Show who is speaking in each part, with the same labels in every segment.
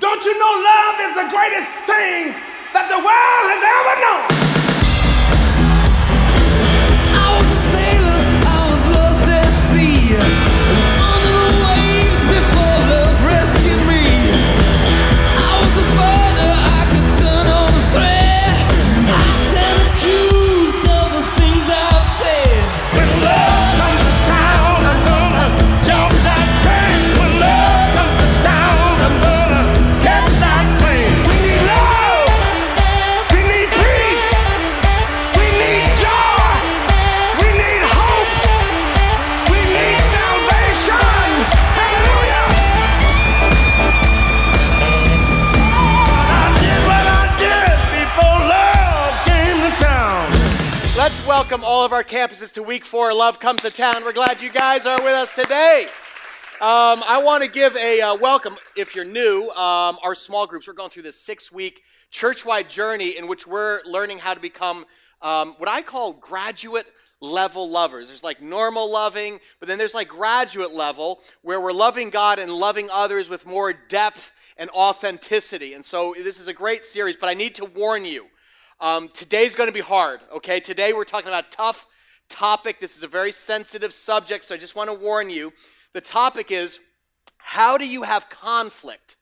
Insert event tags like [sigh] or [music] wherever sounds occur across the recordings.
Speaker 1: Don't you know love is the greatest thing that the world has ever known?
Speaker 2: Our campuses to week four. Love comes to town. We're glad you guys are with us today. Um, I want to give a uh, welcome, if you're new, um, our small groups. We're going through this six week church wide journey in which we're learning how to become um, what I call graduate level lovers. There's like normal loving, but then there's like graduate level where we're loving God and loving others with more depth and authenticity. And so this is a great series, but I need to warn you. Um, today's going to be hard, okay? Today we're talking about a tough topic. This is a very sensitive subject, so I just want to warn you. The topic is how do you have conflict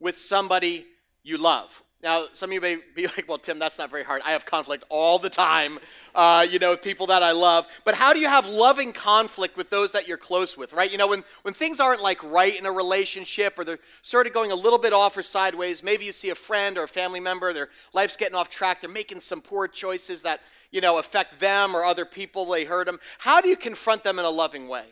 Speaker 2: with somebody you love? Now, some of you may be [laughs] like, well, Tim, that's not very hard. I have conflict all the time, uh, you know, with people that I love. But how do you have loving conflict with those that you're close with, right? You know, when, when things aren't like right in a relationship or they're sort of going a little bit off or sideways, maybe you see a friend or a family member, their life's getting off track, they're making some poor choices that, you know, affect them or other people, they hurt them. How do you confront them in a loving way?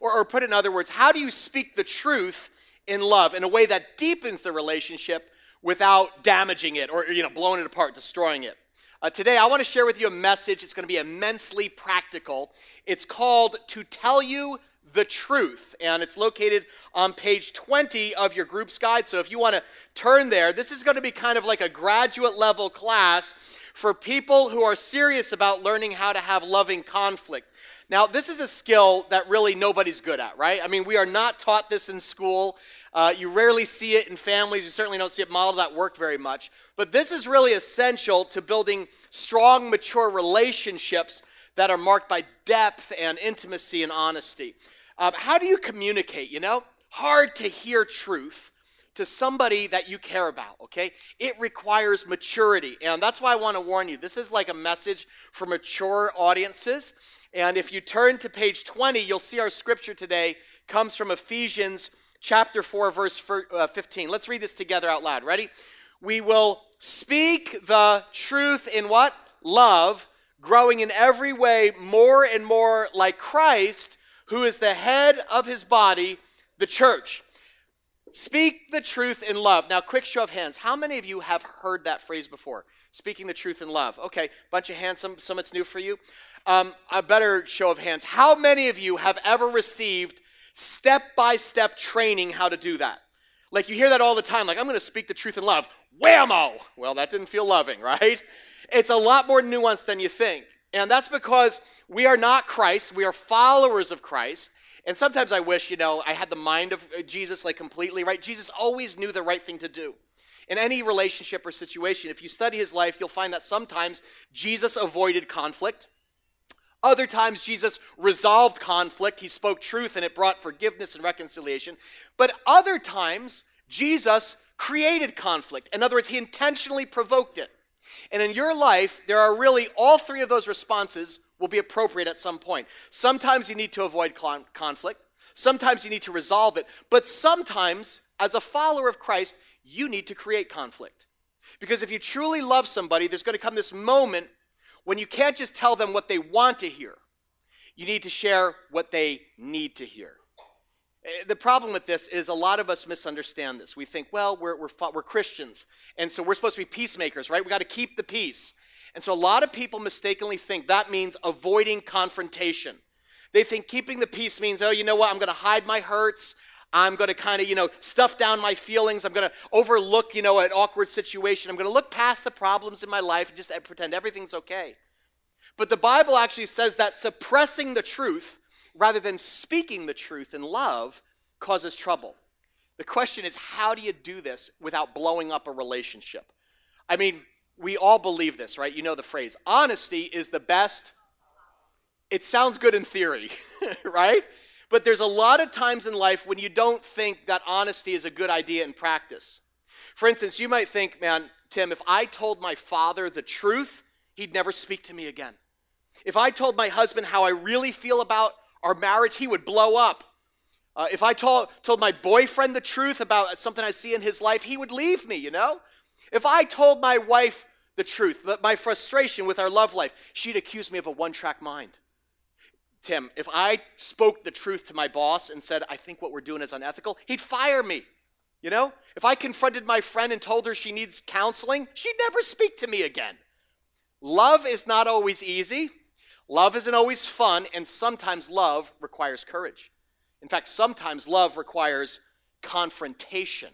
Speaker 2: Or, or put in other words, how do you speak the truth in love in a way that deepens the relationship without damaging it or you know blowing it apart, destroying it? Uh, today, I want to share with you a message. It's going to be immensely practical. It's called "To Tell You the Truth," and it's located on page 20 of your group's guide. So if you want to turn there, this is going to be kind of like a graduate level class for people who are serious about learning how to have loving conflict. Now, this is a skill that really nobody's good at, right? I mean, we are not taught this in school. Uh, you rarely see it in families. You certainly don't see it modeled at work very much. But this is really essential to building strong, mature relationships that are marked by depth and intimacy and honesty. Uh, how do you communicate, you know? Hard to hear truth to somebody that you care about, okay? It requires maturity. And that's why I want to warn you. This is like a message for mature audiences. And if you turn to page 20, you'll see our scripture today comes from Ephesians chapter 4, verse uh, 15. Let's read this together out loud. Ready? We will speak the truth in what? Love, growing in every way more and more like Christ, who is the head of his body, the church. Speak the truth in love. Now, quick show of hands. How many of you have heard that phrase before? Speaking the truth in love. Okay, bunch of hands. Some, some it's new for you. Um, a better show of hands. How many of you have ever received step by step training how to do that? Like you hear that all the time. Like I'm going to speak the truth in love. Whammo! Well, that didn't feel loving, [laughs] right? It's a lot more nuanced than you think. And that's because we are not Christ. We are followers of Christ. And sometimes I wish, you know, I had the mind of uh, Jesus like completely right. Jesus always knew the right thing to do. In any relationship or situation, if you study his life, you'll find that sometimes Jesus avoided conflict. Other times, Jesus resolved conflict. He spoke truth and it brought forgiveness and reconciliation. But other times, Jesus created conflict. In other words, he intentionally provoked it. And in your life, there are really all three of those responses will be appropriate at some point. Sometimes you need to avoid con- conflict, sometimes you need to resolve it, but sometimes, as a follower of Christ, you need to create conflict. Because if you truly love somebody, there's going to come this moment when you can't just tell them what they want to hear. You need to share what they need to hear. Eh, The problem with this is a lot of us misunderstand this. We think, well, we're, we're, we're Christians, and so we're supposed to be peacemakers, right? We got to keep the peace. And so a lot of people mistakenly think that means avoiding confrontation. They think keeping the peace means, oh, you know what? I'm going to hide my hurts. I'm going to kind of, you know, stuff down my feelings. I'm going to overlook, you know, an awkward situation. I'm going to look past the problems in my life and just pretend everything's okay. But the Bible actually says that suppressing the truth rather than speaking the truth in love causes trouble. The question is, how do you do this without blowing up a relationship? I mean, we all believe this, right? You know the phrase honesty is the best. It sounds good in theory, [laughs] right? But there's a lot of times in life when you don't think that honesty is a good idea in practice. For instance, you might think, man, Tim, if I told my father the truth, he'd never speak to me again. If I told my husband how I really feel about our marriage, he would blow up. Uh, if I told, told my boyfriend the truth about something I see in his life, he would leave me, you know? If I told my wife the truth, my frustration with our love life, she'd accuse me of a one track mind. Tim, if I spoke the truth to my boss and said, I think what we're doing is unethical, he'd fire me. You know? If I confronted my friend and told her she needs counseling, she'd never speak to me again. Love is not always easy. Love isn't always fun, and sometimes love requires courage. In fact, sometimes love requires confrontation.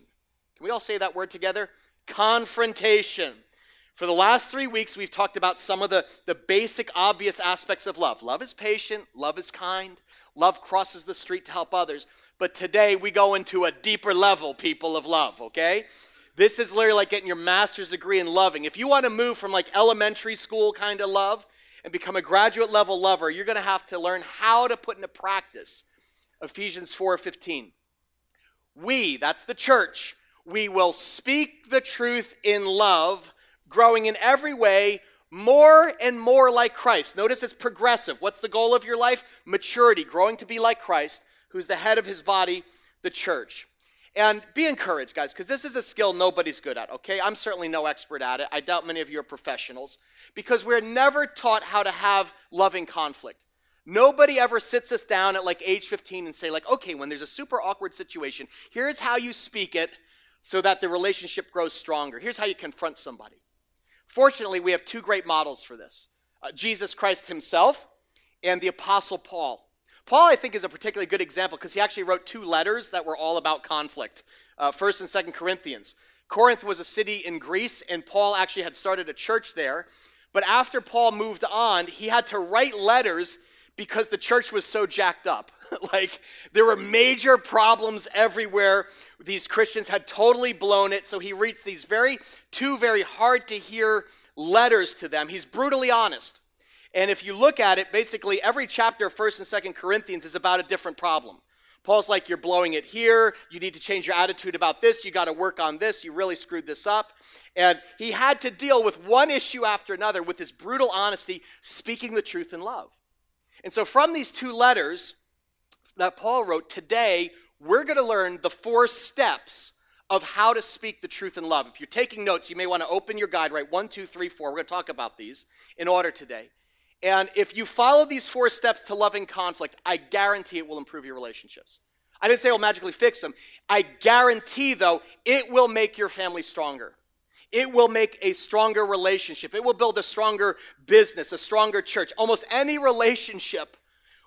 Speaker 2: Can we all say that word together? Confrontation. For the last three weeks, we've talked about some of the, the basic, obvious aspects of love. Love is patient, love is kind, love crosses the street to help others. But today, we go into a deeper level, people of love, okay? This is literally like getting your master's degree in loving. If you want to move from like elementary school kind of love and become a graduate level lover, you're going to have to learn how to put into practice Ephesians 4:15. We, that's the church, we will speak the truth in love, growing in every way more and more like Christ. Notice it's progressive. What's the goal of your life? Maturity, growing to be like Christ, who's the head of his body, the church. And be encouraged, guys, because this is a skill nobody's good at, okay? I'm certainly no expert at it. I doubt many of you are professionals because we're never taught how to have loving conflict. Nobody ever sits us down at like age 15 and say, like, okay, when there's a super awkward situation, here's how you speak it so that the relationship grows stronger. Here's how you confront somebody. Fortunately, we have two great models for this uh, Jesus Christ himself and the Apostle Paul. Paul, I think, is a particularly good example because he actually wrote two letters that were all about conflict. Uh, First and Second Corinthians. Corinth was a city in Greece, and Paul actually had started a church there. But after Paul moved on, he had to write letters because the church was so jacked up. [laughs] like there were major problems everywhere. These Christians had totally blown it. So he writes these very, two very hard to hear letters to them. He's brutally honest. And if you look at it, basically every chapter of 1st and 2nd Corinthians is about a different problem. Paul's like, you're blowing it here. You need to change your attitude about this. You got to work on this. You really screwed this up. And he had to deal with one issue after another with this brutal honesty, speaking the truth in love. And so, from these two letters that Paul wrote, today we're going to learn the four steps of how to speak the truth in love. If you're taking notes, you may want to open your guide, right? One, two, three, four. We're going to talk about these in order today. And if you follow these four steps to loving conflict, I guarantee it will improve your relationships. I didn't say it will magically fix them. I guarantee, though, it will make your family stronger. It will make a stronger relationship. It will build a stronger business, a stronger church. Almost any relationship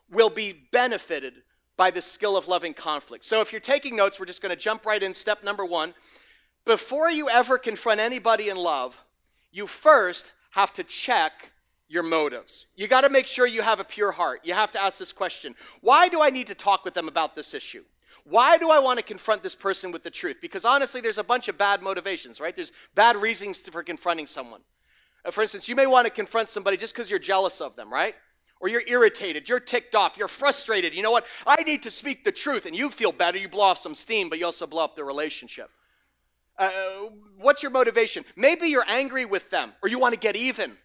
Speaker 2: will be benefited by the skill of loving conflict. So if you're taking notes, we're just going to jump right in. Step number one before you ever confront anybody in love, you first have to check your motives. You got to make sure you have a pure heart. You have to ask this question Why do I need to talk with them about this issue? Why do I want to confront this person with the truth? Because honestly, there's a bunch of bad motivations, right? There's bad reasons for confronting someone. Uh, for instance, you may want to confront somebody just because you're jealous of them, right? Or you're irritated, you're ticked off, you're frustrated. You know what? I need to speak the truth, and you feel better. You blow off some steam, but you also blow up the relationship. Uh, what's your motivation? Maybe you're angry with them, or you want to get even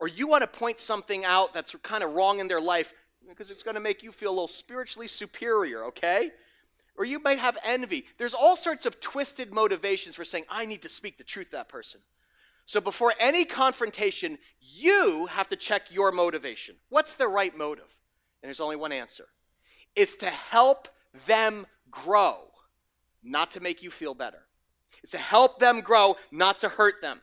Speaker 2: or you want to point something out that's kind of wrong in their life because it's going to make you feel a little spiritually superior, okay? Or you might have envy. There's all sorts of twisted motivations for saying, I need to speak the truth to that person. So before any confrontation, you have to check your motivation. What's the right motive? And there's only one answer it's to help them grow, not to make you feel better. It's to help them grow, not to hurt them.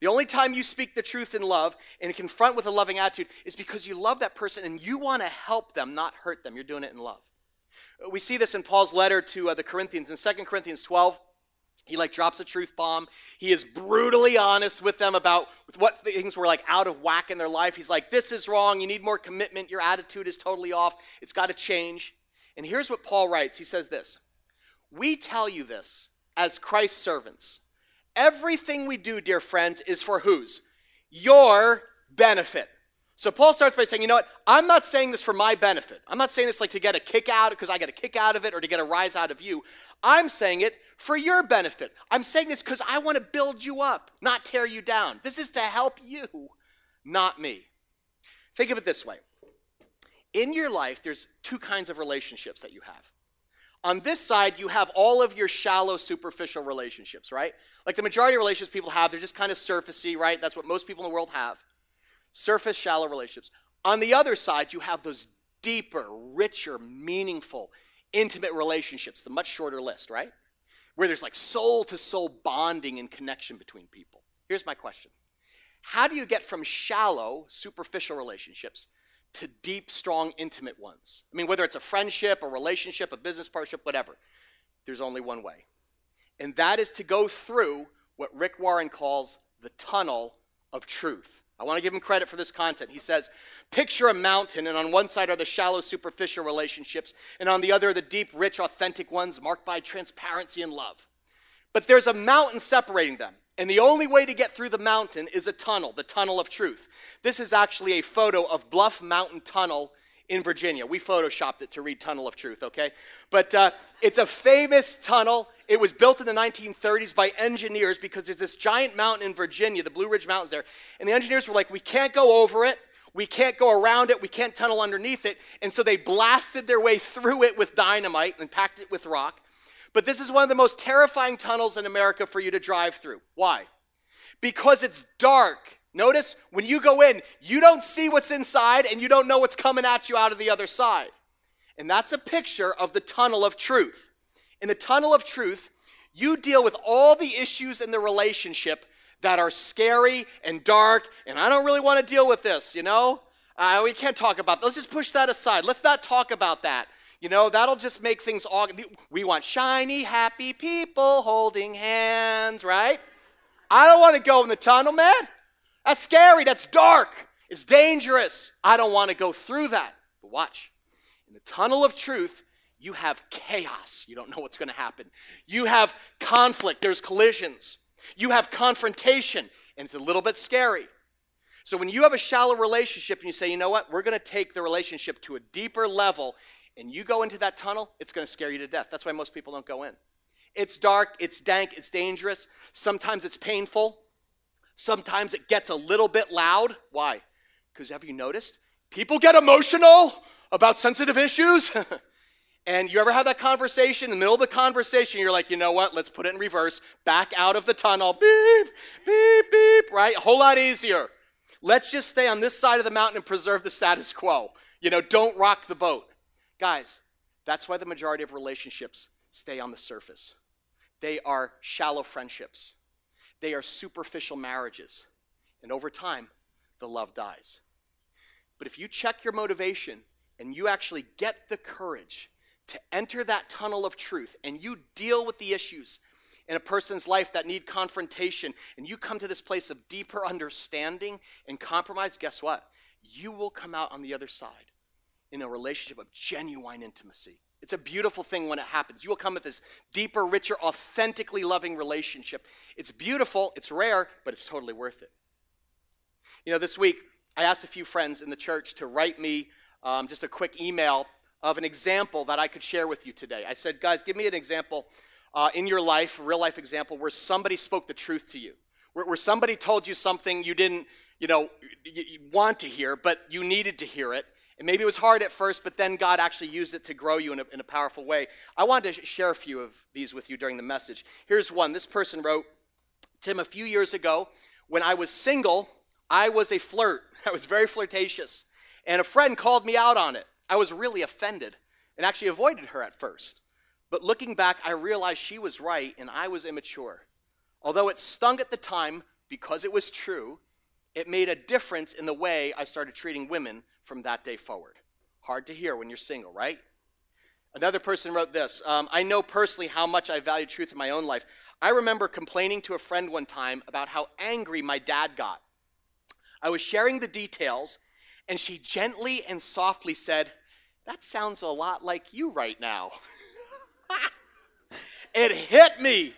Speaker 2: The only time you speak the truth in love and confront with a loving attitude is because you love that person and you want to help them, not hurt them. You're doing it in love. We see this in Paul's letter to uh, the Corinthians in 2 Corinthians 12. He like drops a truth bomb. He is brutally honest with them about what things were like out of whack in their life. He's like, "This is wrong. You need more commitment. Your attitude is totally off. It's got to change." And here's what Paul writes. He says this: we tell you this as Christ's servants. Everything we do, dear friends, is for whose? Your benefit. So Paul starts by saying, you know what? I'm not saying this for my benefit. I'm not saying this like to get a kick out because I get a kick out of it or to get a rise out of you. I'm saying it for your benefit. I'm saying this because I want to build you up, not tear you down. This is to help you, not me. Think of it this way. In your life, there's two kinds of relationships that you have. On this side, you have all of your shallow, superficial relationships, right? Like the majority of relationships people have, they're just kind of surfacey, right? That's what most people in the world have. Surface, shallow relationships. On the other side, you have those deeper, richer, meaningful, intimate relationships, the much shorter list, right? Where there's like soul to soul bonding and connection between people. Here's my question How do you get from shallow, superficial relationships to deep, strong, intimate ones? I mean, whether it's a friendship, a relationship, a business partnership, whatever, there's only one way. And that is to go through what Rick Warren calls the tunnel of truth. I want to give him credit for this content. He says, Picture a mountain, and on one side are the shallow, superficial relationships, and on the other are the deep, rich, authentic ones marked by transparency and love. But there's a mountain separating them, and the only way to get through the mountain is a tunnel, the tunnel of truth. This is actually a photo of Bluff Mountain Tunnel in Virginia. We photoshopped it to read Tunnel of Truth, okay? But uh, it's a famous tunnel. It was built in the 1930s by engineers because there's this giant mountain in Virginia, the Blue Ridge Mountains there. And the engineers were like, we can't go over it. We can't go around it. We can't tunnel underneath it. And so they blasted their way through it with dynamite and packed it with rock. But this is one of the most terrifying tunnels in America for you to drive through. Why? Because it's dark. Notice when you go in, you don't see what's inside and you don't know what's coming at you out of the other side. And that's a picture of the tunnel of truth. In the tunnel of truth, you deal with all the issues in the relationship that are scary and dark, and I don't really want to deal with this, you know? Uh, we can't talk about that. Let's just push that aside. Let's not talk about that. You know, that'll just make things all. We want shiny, happy people holding hands, right? I don't want to go in the tunnel, man. That's scary. That's dark. It's dangerous. I don't want to go through that. But watch. In the tunnel of truth, you have chaos. You don't know what's going to happen. You have conflict. There's collisions. You have confrontation, and it's a little bit scary. So when you have a shallow relationship and you say, you know what, we're going to take the relationship to a deeper level, and you go into that tunnel, it's going to scare you to death. That's why most people don't go in. It's dark, it's dank, it's dangerous. Sometimes it's painful. Sometimes it gets a little bit loud. Why? Because have you noticed? People get emotional about sensitive issues. [laughs] and you ever have that conversation, in the middle of the conversation, you're like, you know what? Let's put it in reverse. Back out of the tunnel. Beep, beep, beep, right? A whole lot easier. Let's just stay on this side of the mountain and preserve the status quo. You know, don't rock the boat. Guys, that's why the majority of relationships stay on the surface. They are shallow friendships, they are superficial marriages. And over time, the love dies. But if you check your motivation and you actually get the courage to enter that tunnel of truth and you deal with the issues in a person's life that need confrontation and you come to this place of deeper understanding and compromise, guess what? You will come out on the other side in a relationship of genuine intimacy. It's a beautiful thing when it happens. You will come with this deeper, richer, authentically loving relationship. It's beautiful, it's rare, but it's totally worth it. You know, this week, I asked a few friends in the church to write me um, just a quick email of an example that I could share with you today. I said, guys, give me an example uh, in your life, real life example, where somebody spoke the truth to you, where, where somebody told you something you didn't, you know, want to hear, but you needed to hear it. And maybe it was hard at first, but then God actually used it to grow you in a, in a powerful way. I wanted to share a few of these with you during the message. Here's one. This person wrote, Tim, a few years ago, when I was single, I was a flirt. [laughs] I was very flirtatious. And a friend called me out on it. I was really offended and actually avoided her at first. But looking back, I realized she was right and I was immature. Although it stung at the time because it was true, it made a difference in the way I started treating women from that day forward. Hard to hear when you're single, right? Another person wrote this um, I know personally how much I value truth in my own life. I remember complaining to a friend one time about how angry my dad got. I was sharing the details, and she gently and softly said, That sounds a lot like you right now. [laughs] it hit me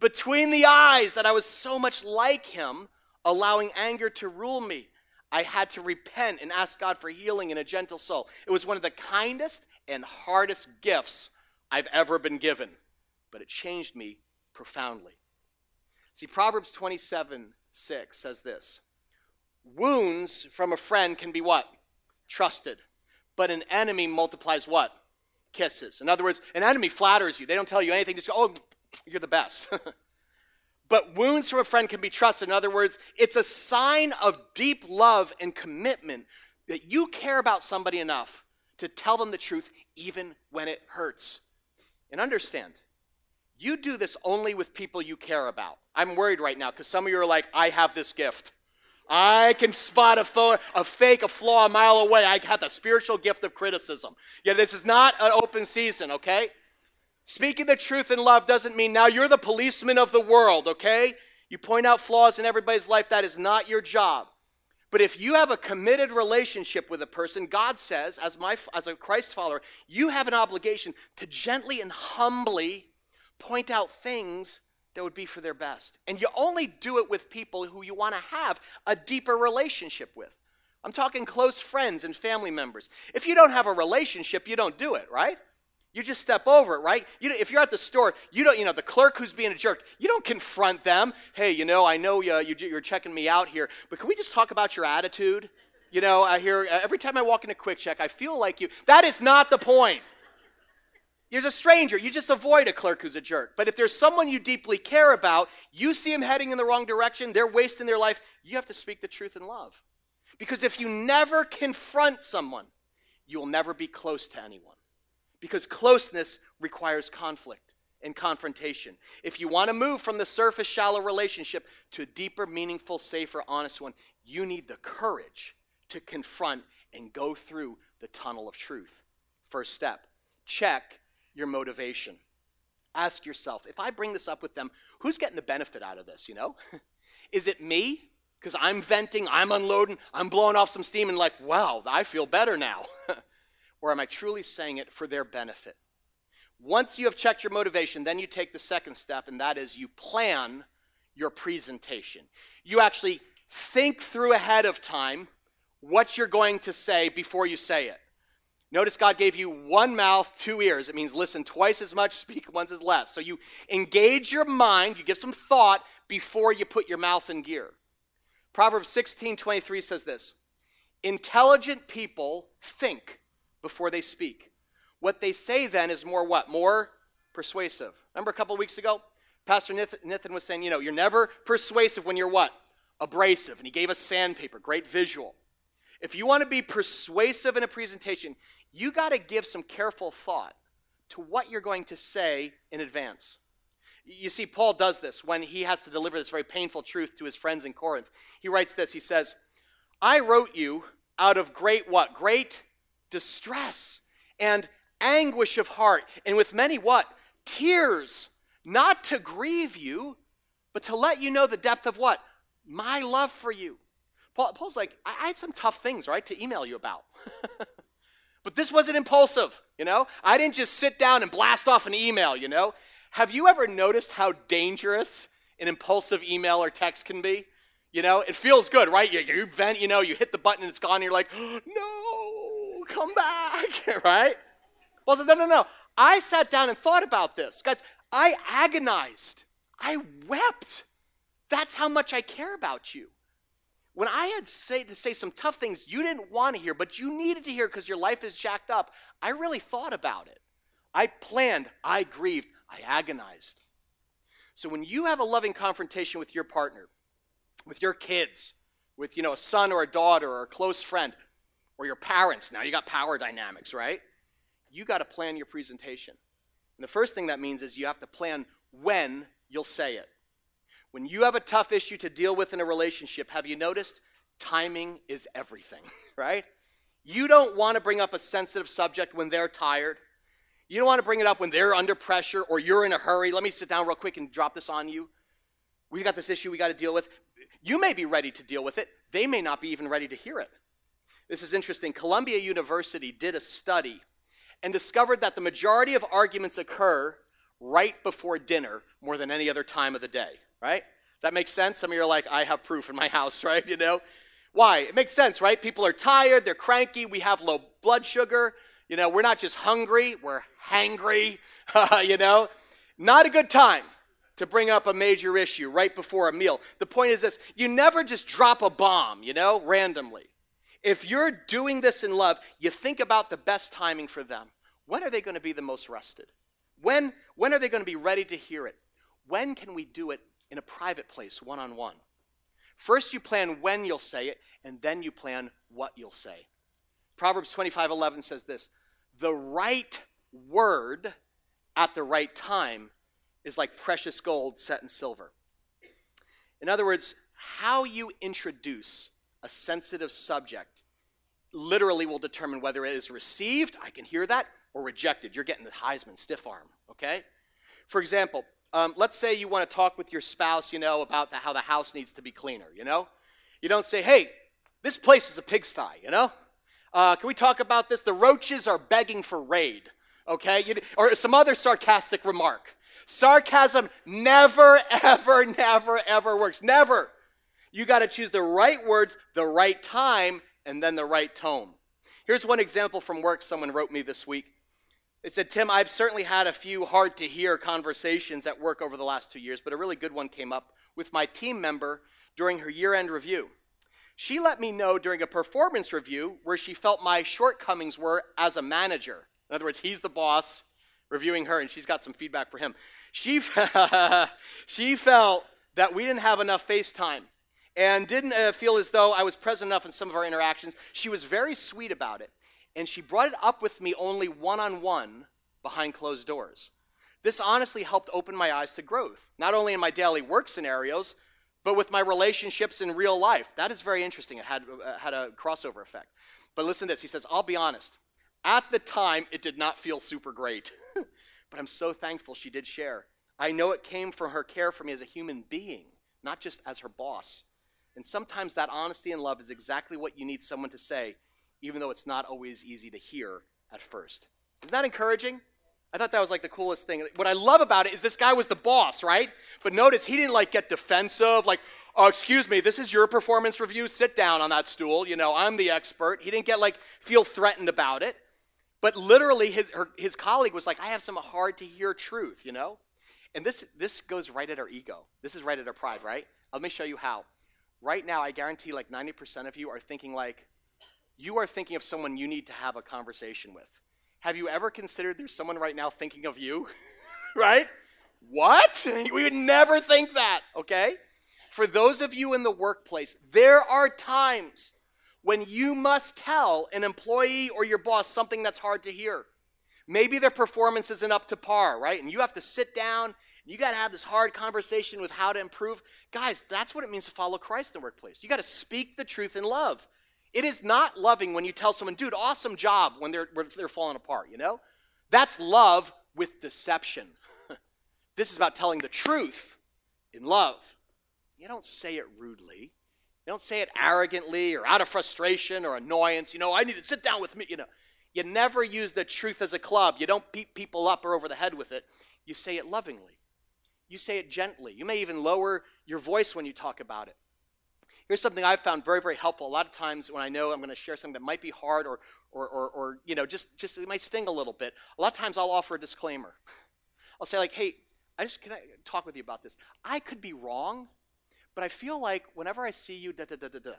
Speaker 2: between the eyes that I was so much like him, allowing anger to rule me. I had to repent and ask God for healing in a gentle soul. It was one of the kindest and hardest gifts I've ever been given, but it changed me profoundly. See, Proverbs 27 6 says this Wounds from a friend can be what? Trusted. But an enemy multiplies what? Kisses. In other words, an enemy flatters you. They don't tell you anything, just go, oh, you're the best. [laughs] but wounds from a friend can be trusted. In other words, it's a sign of deep love and commitment that you care about somebody enough to tell them the truth even when it hurts. And understand, you do this only with people you care about. I'm worried right now because some of you are like, I have this gift. I can spot a, fo- a fake, a flaw a mile away. I have the spiritual gift of criticism. Yeah, this is not an open season, okay? Speaking the truth in love doesn't mean now you're the policeman of the world, okay? You point out flaws in everybody's life. That is not your job. But if you have a committed relationship with a person, God says, as, my, as a Christ follower, you have an obligation to gently and humbly point out things that would be for their best. And you only do it with people who you want to have a deeper relationship with. I'm talking close friends and family members. If you don't have a relationship, you don't do it, right? You just step over it, right? You, if you're at the store, you don't, you know, the clerk who's being a jerk, you don't confront them. Hey, you know, I know uh, you, you're checking me out here, but can we just talk about your attitude? You know, I hear every time I walk into QuickChek, I feel like you. That is not the point. There's a stranger. You just avoid a clerk who's a jerk. But if there's someone you deeply care about, you see them heading in the wrong direction, they're wasting their life, you have to speak the truth in love. Because if you never confront someone, you will never be close to anyone. Because closeness requires conflict and confrontation. If you want to move from the surface, shallow relationship to a deeper, meaningful, safer, honest one, you need the courage to confront and go through the tunnel of truth. First step check your motivation. Ask yourself if I bring this up with them, who's getting the benefit out of this, you know? [laughs] Is it me? Because I'm venting, I'm unloading, I'm blowing off some steam and like, wow, I feel better now. [laughs] or am I truly saying it for their benefit? Once you have checked your motivation, then you take the second step, and that is you plan your presentation. You actually think through ahead of time what you're going to say before you say it. Notice God gave you one mouth, two ears. It means listen twice as much, speak once as less. So you engage your mind, you give some thought before you put your mouth in gear. Proverbs 16 23 says this Intelligent people think before they speak. What they say then is more what? More persuasive. Remember a couple weeks ago? Pastor Nathan was saying, you know, you're never persuasive when you're what? Abrasive. And he gave us sandpaper, great visual. If you want to be persuasive in a presentation, you got to give some careful thought to what you're going to say in advance. You see, Paul does this when he has to deliver this very painful truth to his friends in Corinth. He writes this He says, I wrote you out of great what? Great distress and anguish of heart, and with many what? Tears, not to grieve you, but to let you know the depth of what? My love for you. Paul, Paul's like, I, I had some tough things, right, to email you about. [laughs] But this wasn't impulsive, you know? I didn't just sit down and blast off an email, you know? Have you ever noticed how dangerous an impulsive email or text can be? You know, it feels good, right? You, you vent, you know, you hit the button and it's gone, and you're like, [gasps] no, come back, [laughs] right? Says, no, no, no. I sat down and thought about this. Guys, I agonized. I wept. That's how much I care about you when I had say, to say some tough things you didn't want to hear, but you needed to hear because your life is jacked up, I really thought about it. I planned, I grieved, I agonized. So when you have a loving confrontation with your partner, with your kids, with you know a son or a daughter or a close friend, or your parents, now you got power dynamics, right? You got to plan your presentation. And the first thing that means is you have to plan when you'll say it. When you have a tough issue to deal with in a relationship, have you noticed timing is everything, [laughs] right? You don't want to bring up a sensitive subject when they're tired. You don't want to bring it up when they're under pressure or you're in a hurry. Let me sit down real quick and drop this on you. We've got this issue we got to deal with. You may be ready to deal with it, they may not be even ready to hear it. This is interesting. Columbia University did a study and discovered that the majority of arguments occur right before dinner more than any other time of the day, right? That makes sense? Some of you are like, I have proof in my house, [laughs] right? You know? Why? It makes sense, right? People are tired, they're cranky, we have low blood sugar. You know, we're not just hungry, we're hangry, [laughs] you know? Not a good time to bring up a major issue right before a meal. The point is this you never just drop a bomb, you know, randomly. If you're doing this in love, you think about the best timing for them. When are they going to be the most rested? When, when are they going to be ready to hear it? When can we do it in a private place, one on one? First, you plan when you'll say it, and then you plan what you'll say. Proverbs 25 11 says this The right word at the right time is like precious gold set in silver. In other words, how you introduce a sensitive subject literally will determine whether it is received, I can hear that, or rejected. You're getting the Heisman stiff arm, okay? For example, um, let's say you want to talk with your spouse, you know, about the, how the house needs to be cleaner, you know? You don't say, hey, this place is a pigsty, you know? Uh, can we talk about this? The roaches are begging for raid, okay? You, or some other sarcastic remark. Sarcasm never, [laughs] ever, never, ever works. Never. You got to choose the right words, the right time, and then the right tone. Here's one example from work someone wrote me this week. It said, Tim, I've certainly had a few hard to hear conversations at work over the last two years, but a really good one came up with my team member during her year end review. She let me know during a performance review where she felt my shortcomings were as a manager. In other words, he's the boss reviewing her, and she's got some feedback for him. She, [laughs] she felt that we didn't have enough FaceTime and didn't uh, feel as though I was present enough in some of our interactions. She was very sweet about it, and she brought it up with me only one on one behind closed doors. This honestly helped open my eyes to growth, not only in my daily work scenarios, but with my relationships in real life. That is very interesting. It had, uh, had a crossover effect. But listen to this. He says, I'll be honest. At the time, it did not feel super great. [laughs] but I'm so thankful she did share. I know it came from her care for me as a human being, not just as her boss. And sometimes that honesty and love is exactly what you need someone to say, even though it's not always easy to hear at first. Isn't that encouraging? I thought that was like the coolest thing. What I love about it is this guy was the boss, right? But notice he didn't like get defensive, like, oh, excuse me, this is your performance review. Sit down on that stool. You know, I'm the expert. He didn't get like feel threatened about it. But literally, his, her, his colleague was like, I have some hard to hear truth, you know? And this, this goes right at our ego. This is right at our pride, right? Let me show you how. Right now, I guarantee like 90% of you are thinking like, you are thinking of someone you need to have a conversation with. Have you ever considered there's someone right now thinking of you? [laughs] right? What? [laughs] We would never think that, okay? For those of you in the workplace, there are times when you must tell an employee or your boss something that's hard to hear. Maybe their performance isn't up to par, right? And you have to sit down you got to have this hard conversation with how to improve. Guys, that's what it means to follow Christ in the workplace. You got to speak the truth in love. It is not loving when you tell someone, dude, awesome job when they're, when they're falling apart, you know? That's love with deception. [laughs] this is about telling the truth in love. You don't say it rudely. You don't say it arrogantly or out of frustration or annoyance. You know, I need to sit down with me. You know, you never use the truth as a club. You don't beat people up or over the head with it. You say it lovingly. You say it gently. You may even lower your voice when you talk about it. Here's something I've found very, very helpful. A lot of times when I know I'm going to share something that might be hard or, or, or, or, you know, just, just it might sting a little bit, a lot of times I'll offer a disclaimer. [laughs] I'll say, like, hey, I just can I talk with you about this? I could be wrong, but I feel like whenever I see you, da da da da da.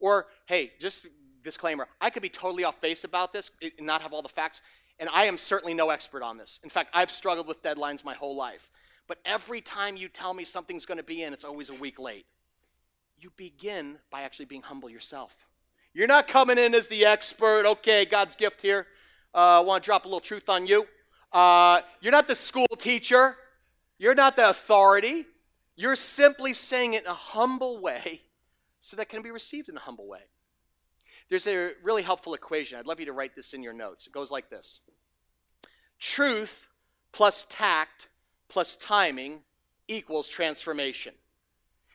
Speaker 2: Or, hey, just disclaimer, I could be totally off base about this and not have all the facts, and I am certainly no expert on this. In fact, I've struggled with deadlines my whole life. But every time you tell me something's going to be in, it's always a week late. You begin by actually being humble yourself. You're not coming in as the expert, okay, God's gift here. I uh, want to drop a little truth on you. Uh, you're not the school teacher. You're not the authority. You're simply saying it in a humble way so that can be received in a humble way. There's a really helpful equation. I'd love you to write this in your notes. It goes like this Truth plus tact plus timing equals transformation.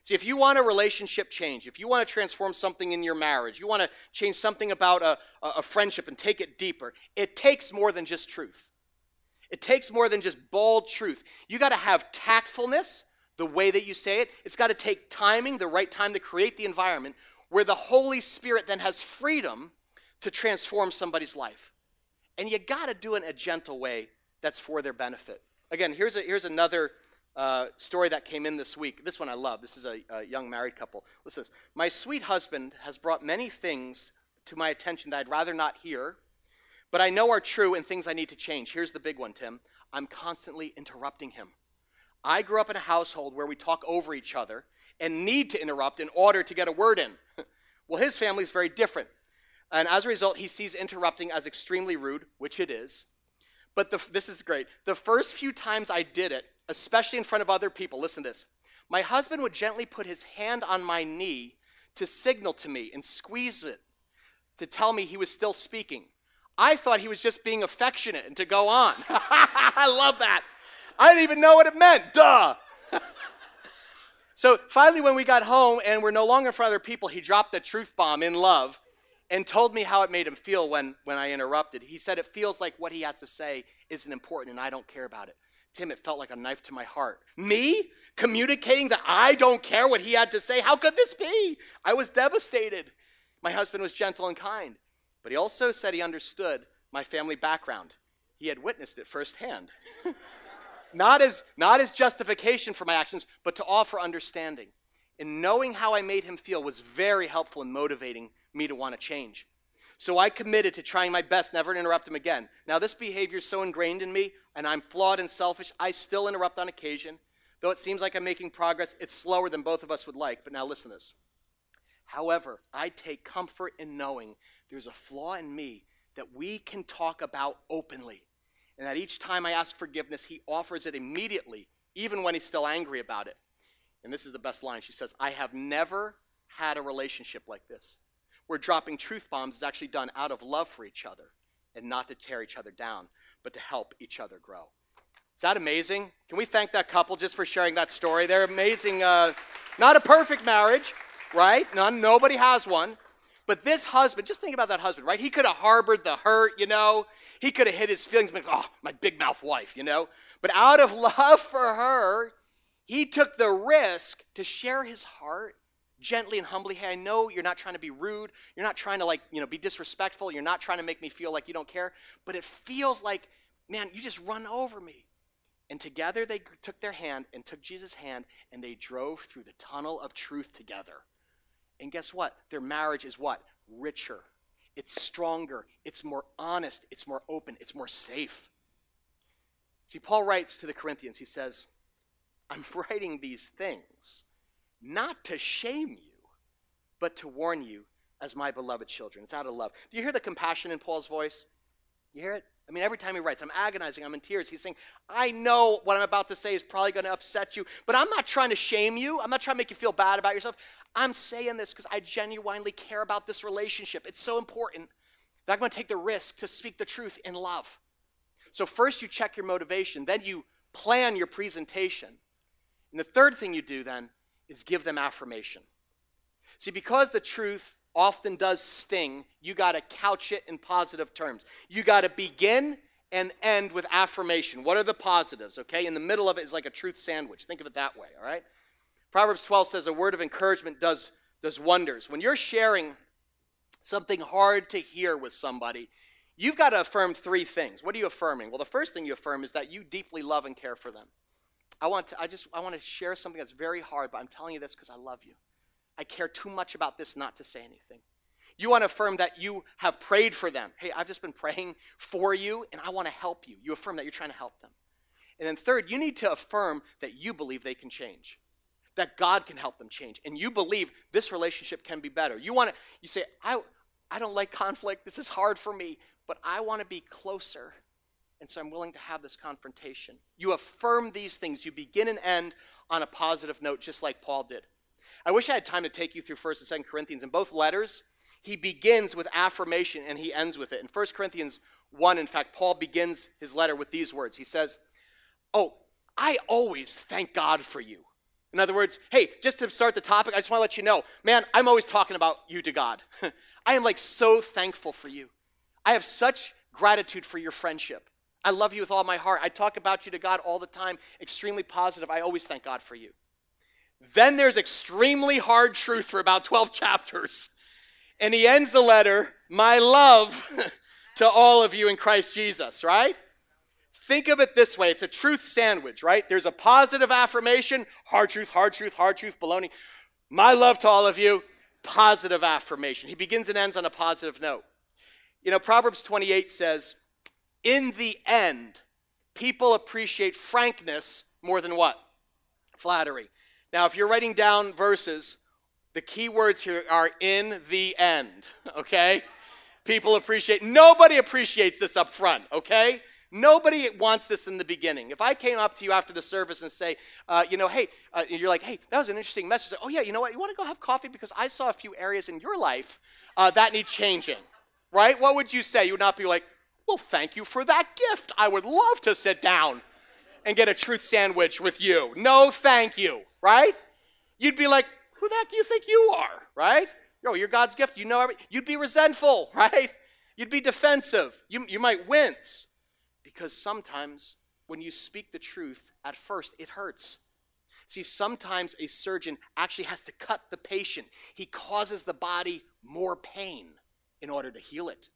Speaker 2: See, if you want a relationship change, if you want to transform something in your marriage, you want to change something about a, a friendship and take it deeper, it takes more than just truth. It takes more than just bald truth. You got to have tactfulness, the way that you say it. It's got to take timing, the right time to create the environment where the Holy Spirit then has freedom to transform somebody's life. And you got to do it in a gentle way that's for their benefit. Again, here's, a, here's another uh, story that came in this week. This one I love. This is a, a young married couple. Listen this. My sweet husband has brought many things to my attention that I'd rather not hear, but I know are true and things I need to change. Here's the big one, Tim. I'm constantly interrupting him. I grew up in a household where we talk over each other and need to interrupt in order to get a word in. [laughs] well, his family is very different. And as a result, he sees interrupting as extremely rude, which it is. But the, this is great. The first few times I did it, especially in front of other people, listen to this. My husband would gently put his hand on my knee to signal to me and squeeze it to tell me he was still speaking. I thought he was just being affectionate and to go on. [laughs] I love that. I didn't even know what it meant. Duh. [laughs] so finally, when we got home and we're no longer in front of other people, he dropped the truth bomb in love and told me how it made him feel when, when I interrupted. He said it feels like what he has to say isn't important and I don't care about it. Tim, it felt like a knife to my heart. Me? Communicating that I don't care what he had to say? How could this be? I was devastated. My husband was gentle and kind, but he also said he understood my family background. He had witnessed it firsthand. [laughs] not, as, not as justification for my actions, but to offer understanding. And knowing how I made him feel was very helpful in motivating me to want to change. So I committed to trying my best never to interrupt him again. Now, this behavior is so ingrained in me, and I'm flawed and selfish, I still interrupt on occasion. Though it seems like I'm making progress, it's slower than both of us would like. But now listen to this. However, I take comfort in knowing there's a flaw in me that we can talk about openly. And that each time I ask forgiveness, he offers it immediately, even when he's still angry about it. And this is the best line. She says, I have never had a relationship like this, where dropping truth bombs is actually done out of love for each other and not to tear each other down, but to help each other grow. Is that amazing? Can we thank that couple just for sharing that story? They're amazing. Uh, not a perfect marriage, right? None, nobody has one. But this husband, just think about that husband, right? He could have harbored the hurt, you know. He could have hid his feelings, oh, my big mouth wife, you know. But out of [laughs] love for her, he took the risk to share his heart gently and humbly. Hey, I know you're not trying to be rude. You're not trying to like, you know, be disrespectful. You're not trying to make me feel like you don't care. But it feels like, man, you just run over me. And together they took their hand and took Jesus' hand and they drove through the tunnel of truth together. And guess what? Their marriage is what? Richer. It's stronger. It's more honest. It's more open. It's more safe. See, Paul writes to the Corinthians, he says, I'm [laughs] writing these things not to shame you, but to warn you as my beloved children. It's out of love. Do you hear the compassion in Paul's voice? You hear it? I mean, every time he writes, I'm agonizing, I'm in tears. He's saying, I know what I'm about to say is probably going to upset you, but I'm not trying to shame you. I'm not trying to make you feel bad about yourself. I'm saying this because I genuinely care about this relationship. It's so important that I'm going to take the risk to speak the truth in love. So, first you check your motivation, then you plan your presentation. And the third thing you do then is give them affirmation. See, because the truth often does sting, you got to couch it in positive terms. You got to begin and end with affirmation. What are the positives? Okay, in the middle of it is like a truth sandwich. Think of it that way, all right? Proverbs 12 says a word of encouragement does, does wonders. When you're sharing something hard to hear with somebody, you've got to affirm three things. What are you affirming? Well, the first thing you affirm is that you deeply love and care for them. I want to, I just I want to share something that's very hard, but I'm telling you this because I love you. I care too much about this not to say anything. You want to affirm that you have prayed for them. Hey, I've just been praying for you and I want to help you. You affirm that you're trying to help them. And then third, you need to affirm that you believe they can change that God can help them change. And you believe this relationship can be better. You want to, you say, I, I don't like conflict. This is hard for me, but I want to be closer. And so I'm willing to have this confrontation. You affirm these things. You begin and end on a positive note, just like Paul did. I wish I had time to take you through 1st and 2nd Corinthians. In both letters, he begins with affirmation and he ends with it. In 1 Corinthians 1, in fact, Paul begins his letter with these words. He says, Oh, I always thank God for you in other words, hey, just to start the topic, I just want to let you know, man, I'm always talking about you to God. [laughs] I am like so thankful for you. I have such gratitude for your friendship. I love you with all my heart. I talk about you to God all the time, extremely positive. I always thank God for you. Then there's extremely hard truth for about 12 chapters. And he ends the letter, My love [laughs] to all of you in Christ Jesus, right? Think of it this way it's a truth sandwich, right? There's a positive affirmation, hard truth, hard truth, hard truth, baloney. My love to all of you, positive affirmation. He begins and ends on a positive note. You know, Proverbs 28 says, In the end, people appreciate frankness more than what? Flattery. Now, if you're writing down verses, the key words here are in the end, [laughs] okay? People appreciate, nobody appreciates this up front, okay? Nobody wants this in the beginning. If I came up to you after the service and say, uh, you know, hey, uh, you're like, hey, that was an interesting message. Oh, yeah, you know what? You want to go have coffee? Because I saw a few areas in your life uh, that need changing, right? What would you say? You would not be like, well, thank you for that gift. I would love to sit down and get a truth sandwich with you. No, thank you, right? You'd be like, who the heck do you think you are, right? Yo, you're God's gift. You know everything. You'd be resentful, [laughs] right? You'd be defensive. You, you might wince because sometimes when you speak the truth, at first it hurts. See, sometimes a surgeon actually has to cut the patient. He causes the body more pain in order to heal it.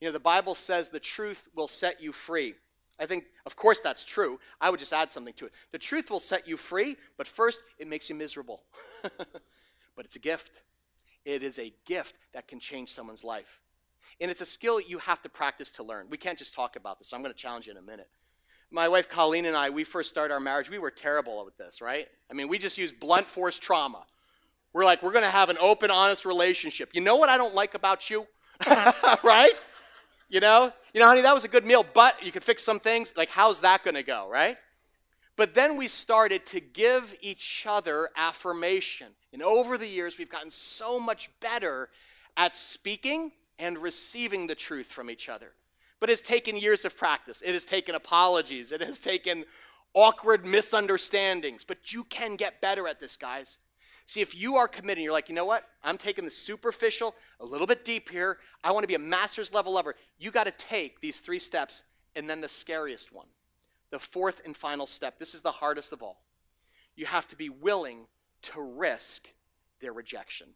Speaker 2: You know, the Bible says the truth will set you free. I think, of course, that's true. I would just add something to it. The truth will set you free, but first, it makes you miserable. [laughs] but it's a gift. It is a gift that can change someone's life. And it's a skill you have to practice to learn. We can't just talk about this, so I'm going to challenge you in a minute. My wife Colleen and I, we first started our marriage, we were terrible at this, right? I mean, we just used blunt force trauma. We're like, we're going to have an open, honest relationship. You know what I don't like about you? [laughs] right? You know? You know, honey, that was a good meal, but you could fix some things. Like, how's that going to go, right? But then we started to give each other affirmation. And over the years, we've gotten so much better at speaking and receiving the truth from each other. But it's taken years of practice. It has taken apologies. It has taken awkward misunderstandings. But you can get better at this, guys. See, if you are committed, you're like, you know what? I'm taking the superficial, a little bit deep here. I want to be a master's level lover. You got to take these three steps and then the scariest one, the fourth and final step. This is the hardest of all. You have to be willing to risk their rejection.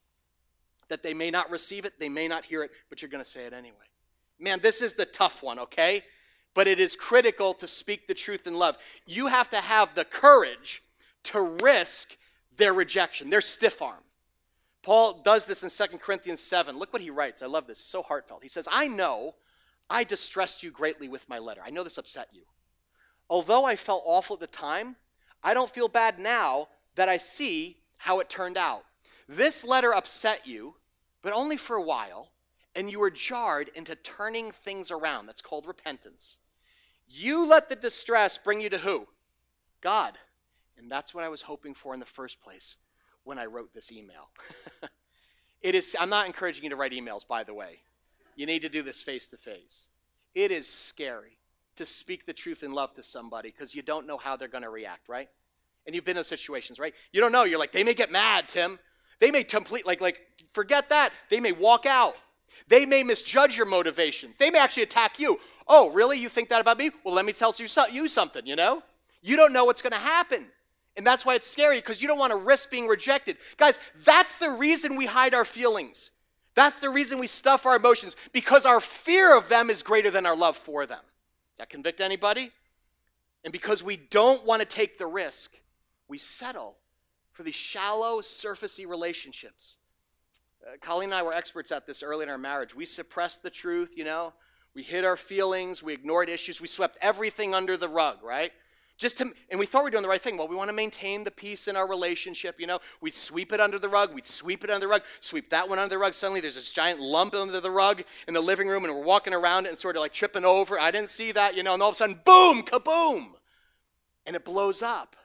Speaker 2: That they may not receive it, they may not hear it, but you're going to say it anyway. Man, this is the tough one, okay? But it is critical to speak the truth in love. You have to have the courage to risk their rejection, their stiff arm. Paul does this in 2 Corinthians 7. Look what he writes. I love this. It's so heartfelt. He says, I know I distressed you greatly with my letter. I know this upset you. Although I felt awful at the time, I don't feel bad now that I see how it turned out. This letter upset you, but only for a while, and you were jarred into turning things around. That's called repentance. You let the distress bring you to who? God. And that's what I was hoping for in the first place when I wrote this email. [laughs] it is I'm not encouraging you to write emails by the way. You need to do this face to face. It is scary to speak the truth in love to somebody because you don't know how they're going to react, right? And you've been in situations, right? You don't know. You're like, they may get mad, Tim. They may complete like like forget that. They may walk out. They may misjudge your motivations. They may actually attack you. Oh, really? You think that about me? Well, let me tell you, you something, you know? You don't know what's going to happen. And that's why it's scary because you don't want to risk being rejected. Guys, that's the reason we hide our feelings. That's the reason we stuff our emotions because our fear of them is greater than our love for them. Does that convict anybody? And because we don't want to take the risk, we settle for these shallow, surfacey relationships. Uh, Colleen and I were experts at this early in our marriage. We suppressed the truth, you know. We hid our feelings, we ignored issues, we swept everything under the rug, right? Just to, and we thought we were doing the right thing. Well, we want to maintain the peace in our relationship. You know, we'd sweep it under the rug. We'd sweep it under the rug. Sweep that one under the rug. Suddenly, there's this giant lump under the rug in the living room, and we're walking around it and sort of like tripping over. I didn't see that, you know. And all of a sudden, boom, kaboom, and it blows up.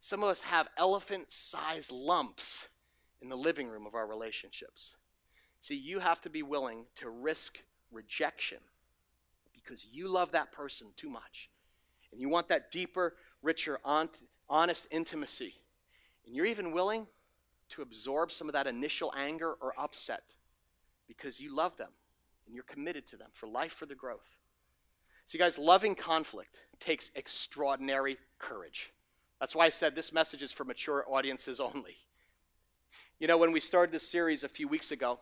Speaker 2: Some of us have elephant-sized lumps in the living room of our relationships. See, you have to be willing to risk rejection because you love that person too much and you want that deeper, richer, honest intimacy, and you're even willing to absorb some of that initial anger or upset because you love them and you're committed to them for life, for the growth. See, guys, loving conflict takes extraordinary courage. That's why I said this message is for mature audiences [laughs] only. You know, when we started this series a few weeks ago,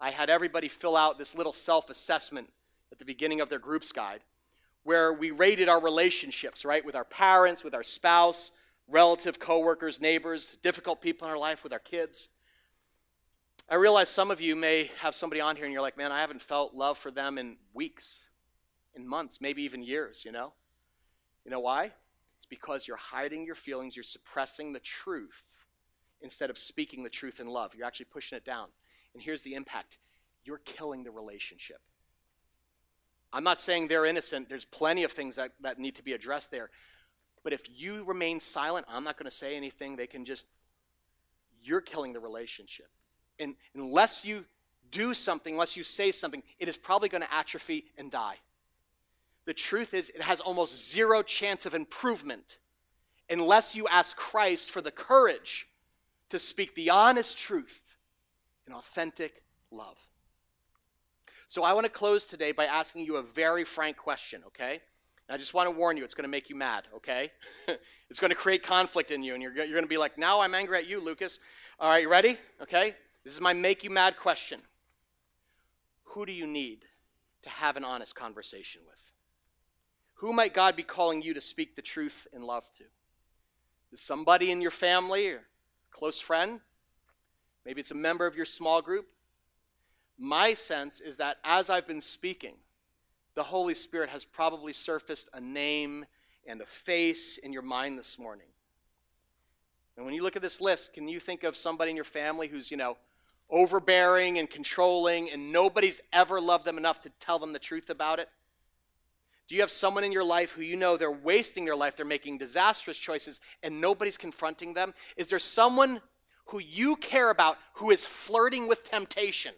Speaker 2: I had everybody fill out this little self assessment at the beginning of their group's guide where we rated our relationships, right, with our parents, with our spouse, relative, coworkers, neighbors, difficult people in our life, with our kids. I realize some of you may have somebody on here and you're like, man, I haven't felt love for them in weeks, in months, maybe even years, you know? You know why? It's because you're hiding your feelings, you're suppressing the truth instead of speaking the truth in love. You're actually pushing it down. And here's the impact you're killing the relationship. I'm not saying they're innocent, there's plenty of things that, that need to be addressed there. But if you remain silent, I'm not going to say anything, they can just, you're killing the relationship. And unless you do something, unless you say something, it is probably going to atrophy and die. The truth is, it has almost zero chance of improvement unless you ask Christ for the courage to speak the honest truth in authentic love. So I want to close today by asking you a very frank question, okay? And I just want to warn you, it's going to make you mad, okay? [laughs] it's going to create conflict in you, and you're, you're going to be like, now I'm angry at you, Lucas. All right, you ready? Okay? This is my make you mad question. Who do you need to have an honest conversation with? Who might God be calling you to speak the truth in love to? Is somebody in your family or close friend? Maybe it's a member of your small group. My sense is that as I've been speaking, the Holy Spirit has probably surfaced a name and a face in your mind this morning. And when you look at this list, can you think of somebody in your family who's, you know, overbearing and controlling and nobody's ever loved them enough to tell them the truth about it? Do you have someone in your life who you know they're wasting their life, they're making disastrous choices, and nobody's confronting them? Is there someone who you care about who is flirting with temptation?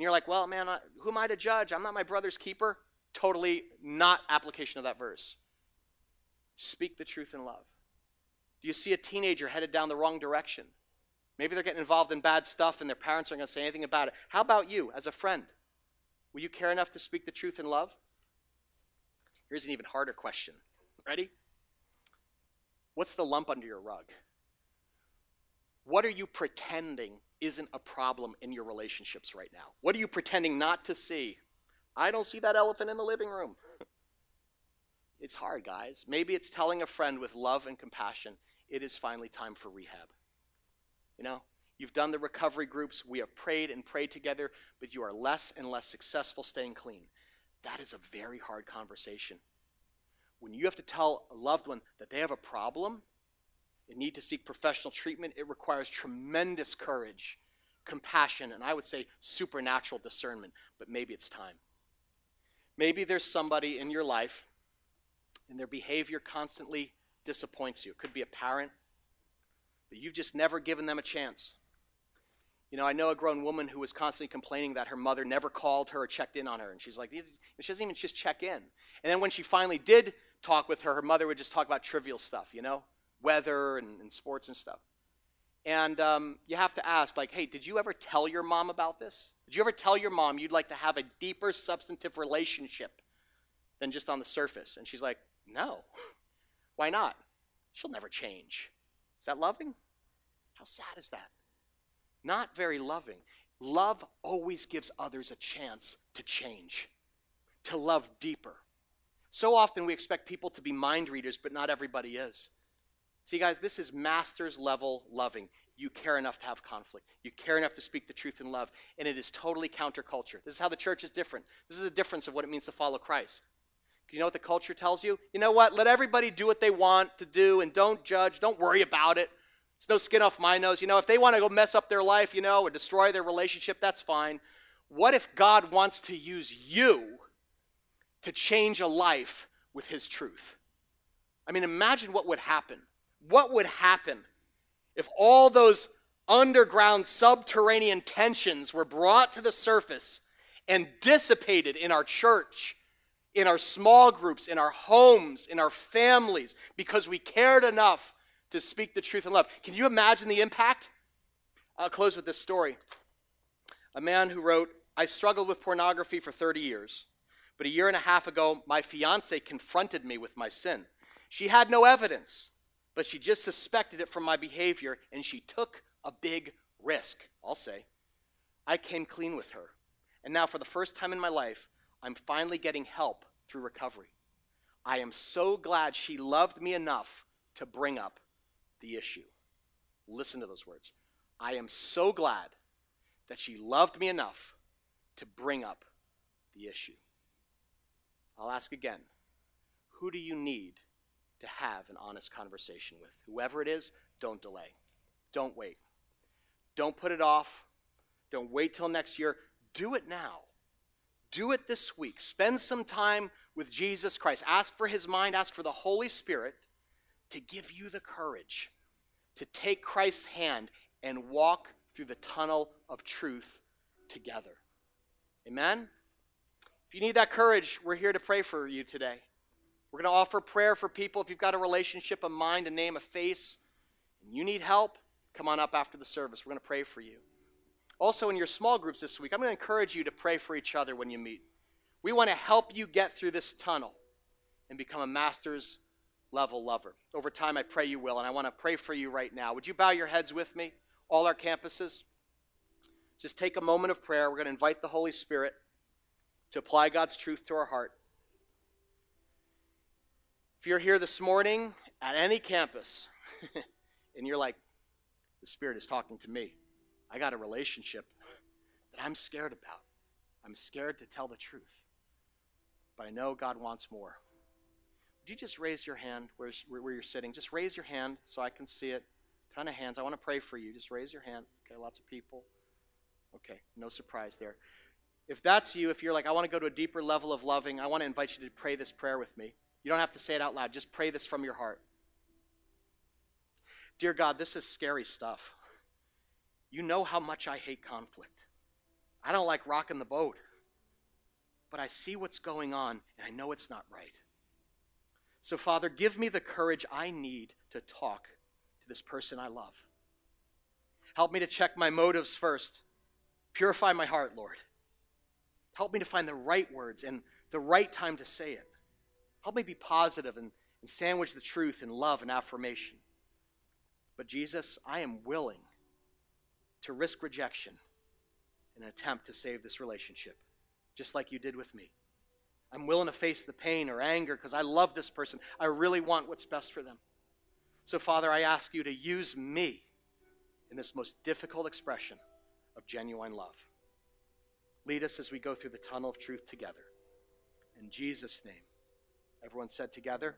Speaker 2: And you're like, well, man, I, who am I to judge? I'm not my brother's keeper. Totally not application of that verse. Speak the truth in love. Do you see a teenager headed down the wrong direction? Maybe they're getting involved in bad stuff and their parents aren't going to say anything about it. How about you as a friend? Will you care enough to speak the truth in love? Here's an even harder question. Ready? What's the lump under your rug? What are you pretending isn't a problem in your relationships right now? What are you pretending not to see? I don't see that elephant in the living room. [laughs] it's hard, guys. Maybe it's telling a friend with love and compassion, it is finally time for rehab. You know, you've done the recovery groups, we have prayed and prayed together, but you are less and less successful staying clean. That is a very hard conversation. When you have to tell a loved one that they have a problem, need to seek professional treatment, it requires tremendous courage, compassion, and I would say supernatural discernment. But maybe it's time. Maybe there's somebody in your life and their behavior constantly disappoints you. It could be a parent, but you've just never given them a chance. You know, I know a grown woman who was constantly complaining that her mother never called her or checked in on her. And she's like, she doesn't even just check in. And then when she finally did talk with her, her mother would just talk about trivial stuff, you know? Weather and, and sports and stuff. And um, you have to ask, like, hey, did you ever tell your mom about this? Did you ever tell your mom you'd like to have a deeper substantive relationship than just on the surface? And she's like, no. [gasps] Why not? She'll never change. Is that loving? How sad is that? Not very loving. Love always gives others a chance to change, to love deeper. So often we expect people to be mind readers, but not everybody is. See, guys, this is master's level loving. You care enough to have conflict. You care enough to speak the truth in love. And it is totally counterculture. This is how the church is different. This is a difference of what it means to follow Christ. You know what the culture tells you? You know what? Let everybody do what they want to do and don't judge. Don't worry about it. It's no skin off my nose. You know, if they want to go mess up their life, you know, or destroy their relationship, that's fine. What if God wants to use you to change a life with his truth? I mean, imagine what would happen what would happen if all those underground subterranean tensions were brought to the surface and dissipated in our church, in our small groups, in our homes, in our families, because we cared enough to speak the truth in love. Can you imagine the impact? I'll close with this story. A man who wrote, I struggled with pornography for 30 years, But a year and a half ago, my fiance confronted me with my sin. She had no evidence, but she just suspected it from my behavior, and she took a big risk, I'll say. I came clean with her. And now, for the first time in my life, I'm finally getting help through recovery. I am so glad she loved me enough to bring up the issue. Listen to those words. I am so glad that she loved me enough to bring up the issue. I'll ask again who do you need to have an honest conversation with? Whoever it is, don't delay. Don't wait. Don't put it off. Don't wait till next year. Do it now. Do it this week. Spend some time with Jesus Christ. Ask for his mind, ask for the Holy Spirit to give you the courage to take Christ's hand and walk through the tunnel of truth together. Amen? If you need that courage, we're here to pray for you today. We're going to offer prayer for people. If you've got a relationship, a mind, a name, a face, and you need help, come on up after the service. We're going to pray for you. Also, in your small groups this week, I'm going to encourage you to pray for each other when you meet. We want to help you get through this tunnel and become a master's level lover. Over time, I pray you will, and I want to pray for you right now. Would you bow your heads with me, all our campuses? Just take a moment of prayer. We're going to invite the Holy Spirit to apply God's truth to our heart. If you're here this morning at any campus [laughs] and you're like, the Spirit is talking to me, I got a relationship that I'm scared about. I'm scared to tell the truth. But I know God wants more. Would you just raise your hand where, you're sitting? Just raise your hand so I can see it. Ton of hands. I want to pray for you. Just raise your hand. Okay, lots of people. Okay, no surprise there. If that's you, if you're like, I want to go to a deeper level of loving, I want to invite you to pray this prayer with me. You don't have to say it out loud, just pray this from your heart. Dear God, this is scary stuff. You know how much I hate conflict. I don't like rocking the boat. But I see what's going on, and I know it's not right. So, Father, give me the courage I need to talk to this person I love. Help me to check my motives first. Purify my heart, Lord. Help me to find the right words and the right time to say it. Help me be positive and, and sandwich the truth in love and affirmation. But Jesus, I am willing to risk rejection in an attempt to save this relationship, just like you did with me. I'm willing to face the pain or anger because I love this person. I really want what's best for them. So, Father, I ask you to use me in this most difficult expression of genuine love. Lead us as we go through the tunnel of truth together. In Jesus' name. Everyone said together.